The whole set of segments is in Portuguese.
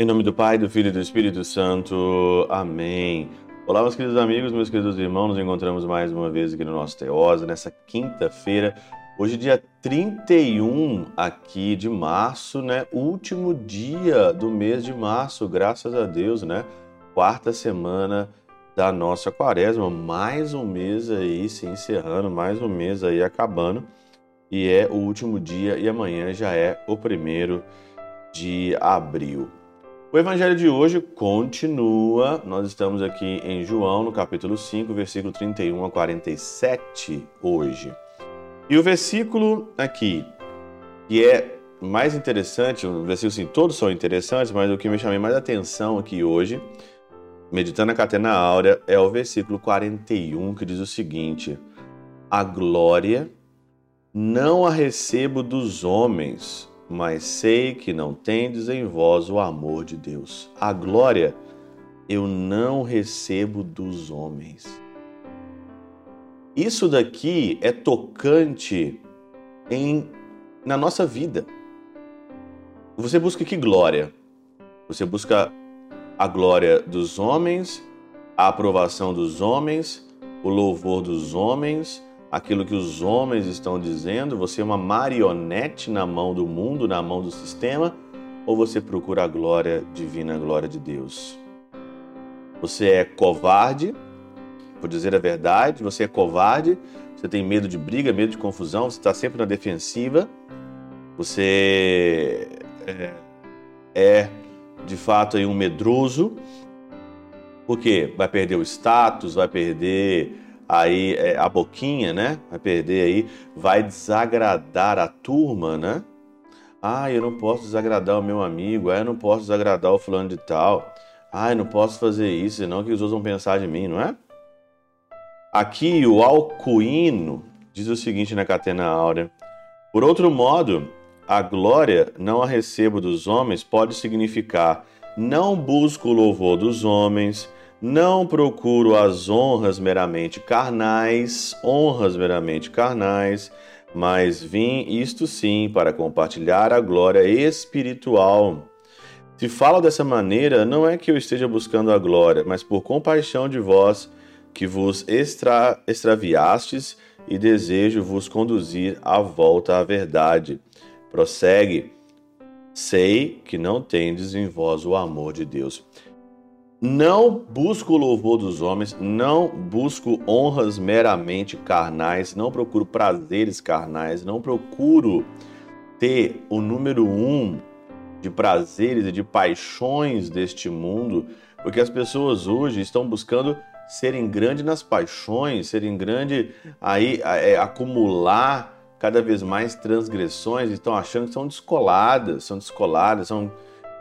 Em nome do Pai, do Filho e do Espírito Santo. Amém. Olá, meus queridos amigos, meus queridos irmãos. Nos encontramos mais uma vez aqui no nosso Teosa, nessa quinta-feira. Hoje, dia 31 aqui de março, né? Último dia do mês de março, graças a Deus, né? Quarta semana da nossa quaresma. Mais um mês aí se encerrando, mais um mês aí acabando. E é o último dia e amanhã já é o primeiro de abril. O evangelho de hoje continua. Nós estamos aqui em João, no capítulo 5, versículo 31 a 47 hoje. E o versículo aqui, que é mais interessante, o versículo assim, todos são interessantes, mas o que me chamei mais atenção aqui hoje, meditando a catena áurea, é o versículo 41, que diz o seguinte: A glória não a recebo dos homens, mas sei que não tendes em vós o amor de Deus. A glória eu não recebo dos homens. Isso daqui é tocante em na nossa vida. Você busca que glória? Você busca a glória dos homens, a aprovação dos homens, o louvor dos homens, aquilo que os homens estão dizendo, você é uma marionete na mão do mundo, na mão do sistema, ou você procura a glória divina, a glória de Deus? Você é covarde, por dizer a verdade, você é covarde, você tem medo de briga, medo de confusão, você está sempre na defensiva, você é, é de fato aí um medroso, porque vai perder o status, vai perder aí é, a boquinha, né? Vai perder aí, vai desagradar a turma, né? Ah, eu não posso desagradar o meu amigo, ah, eu não posso desagradar o fulano de tal. Ah, eu não posso fazer isso, senão que os outros vão pensar de mim, não é? Aqui o Alcuíno diz o seguinte na Catena Áurea: Por outro modo, a glória não a recebo dos homens pode significar não busco o louvor dos homens, não procuro as honras meramente carnais, honras meramente carnais, mas vim isto sim para compartilhar a glória espiritual. Se falo dessa maneira, não é que eu esteja buscando a glória, mas por compaixão de vós, que vos extra, extraviastes e desejo vos conduzir à volta à verdade. Prossegue. Sei que não tendes em vós o amor de Deus. Não busco o louvor dos homens, não busco honras meramente carnais, não procuro prazeres carnais, não procuro ter o número um de prazeres e de paixões deste mundo, porque as pessoas hoje estão buscando serem grandes nas paixões, serem grandes aí é, acumular cada vez mais transgressões, estão achando que são descoladas, são descoladas, são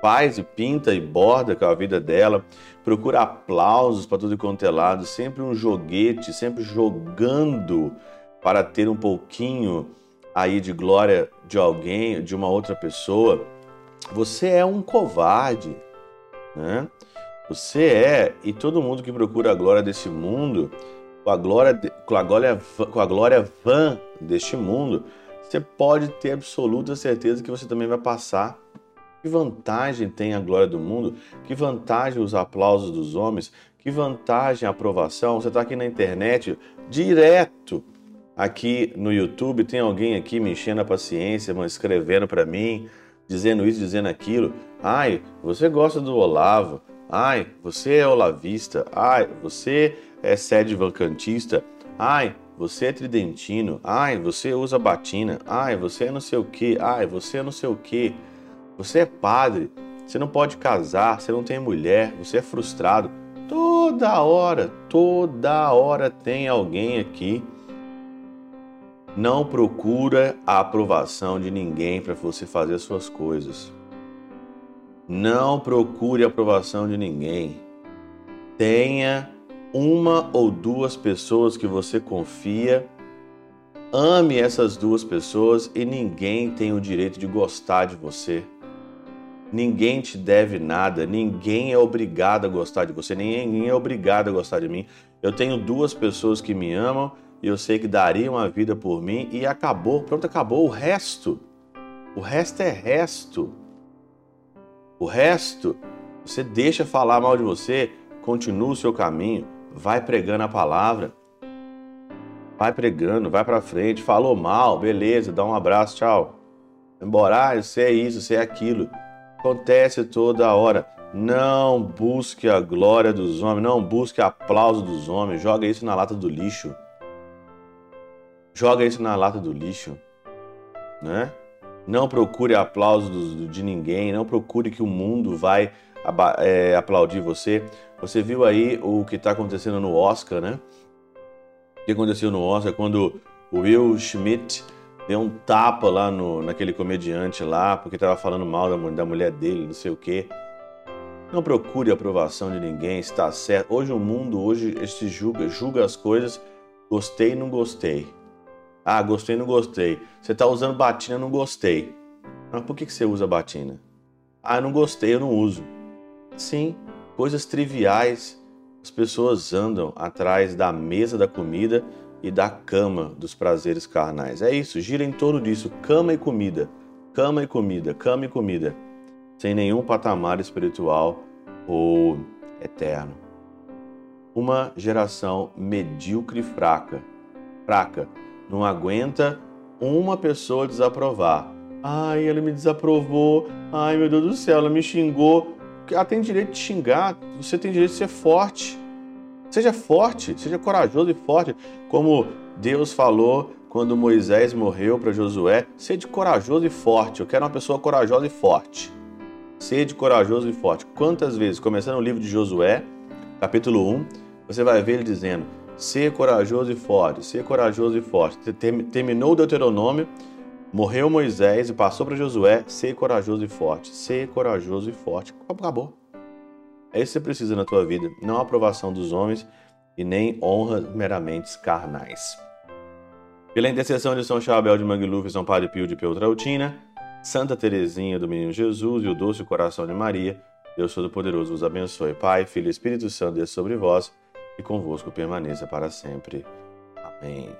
faz e pinta e borda com a vida dela, procura aplausos para tudo quanto é lado, sempre um joguete, sempre jogando para ter um pouquinho aí de glória de alguém, de uma outra pessoa. Você é um covarde, né? Você é, e todo mundo que procura a glória desse mundo, com a glória, com a glória, com a glória vã deste mundo, você pode ter absoluta certeza que você também vai passar que vantagem tem a glória do mundo? Que vantagem os aplausos dos homens? Que vantagem a aprovação? Você está aqui na internet, direto aqui no YouTube, tem alguém aqui me enchendo a paciência, escrevendo para mim, dizendo isso, dizendo aquilo. Ai, você gosta do Olavo. Ai, você é olavista. Ai, você é sede vacantista. Ai, você é tridentino. Ai, você usa batina. Ai, você é não sei o que. Ai, você é não sei o que. Você é padre, você não pode casar, você não tem mulher, você é frustrado. Toda hora, toda hora tem alguém aqui. Não procura a aprovação de ninguém para você fazer as suas coisas. Não procure a aprovação de ninguém. Tenha uma ou duas pessoas que você confia. Ame essas duas pessoas e ninguém tem o direito de gostar de você. Ninguém te deve nada, ninguém é obrigado a gostar de você, ninguém é obrigado a gostar de mim. Eu tenho duas pessoas que me amam e eu sei que dariam a vida por mim e acabou, pronto, acabou. O resto, o resto é resto. O resto, você deixa falar mal de você, continua o seu caminho, vai pregando a palavra. Vai pregando, vai para frente, falou mal, beleza, dá um abraço, tchau. Embora, ah, você é isso, você é aquilo. Acontece toda hora. Não busque a glória dos homens, não busque aplauso dos homens, joga isso na lata do lixo. Joga isso na lata do lixo, né? Não procure aplauso de ninguém, não procure que o mundo vai é, aplaudir você. Você viu aí o que está acontecendo no Oscar, né? O que aconteceu no Oscar quando Will Schmidt deu um tapa lá no, naquele comediante lá, porque estava falando mal da, da mulher dele, não sei o quê. Não procure a aprovação de ninguém, está certo. Hoje o mundo hoje se julga, julga as coisas, gostei, não gostei. Ah, gostei, não gostei. Você está usando batina, não gostei. Mas por que, que você usa batina? Ah, não gostei, eu não uso. Sim, coisas triviais. As pessoas andam atrás da mesa da comida e da cama dos prazeres carnais. É isso, gira em torno disso, cama e comida, cama e comida, cama e comida, sem nenhum patamar espiritual ou eterno. Uma geração medíocre e fraca, fraca, não aguenta uma pessoa desaprovar. Ai, ela me desaprovou. Ai, meu Deus do céu, ela me xingou. Ela tem direito de xingar, você tem direito de ser forte. Seja forte, seja corajoso e forte, como Deus falou quando Moisés morreu para Josué. Seja corajoso e forte. Eu quero uma pessoa corajosa e forte. Seja corajoso e forte. Quantas vezes, começando o livro de Josué, capítulo 1, você vai ver ele dizendo: Ser corajoso e forte, ser corajoso e forte. Terminou o Deuteronômio, morreu Moisés e passou para Josué: Ser corajoso e forte, ser corajoso e forte. Acabou. É isso que você precisa na tua vida, não a aprovação dos homens e nem honra meramente carnais. Pela intercessão de São Chabel de Mangluf e São Padre Pio de Peltrautina, Santa Teresinha do Menino Jesus e o Doce Coração de Maria, Deus Todo-Poderoso vos abençoe. Pai, Filho e Espírito Santo, Deus sobre vós e convosco permaneça para sempre. Amém.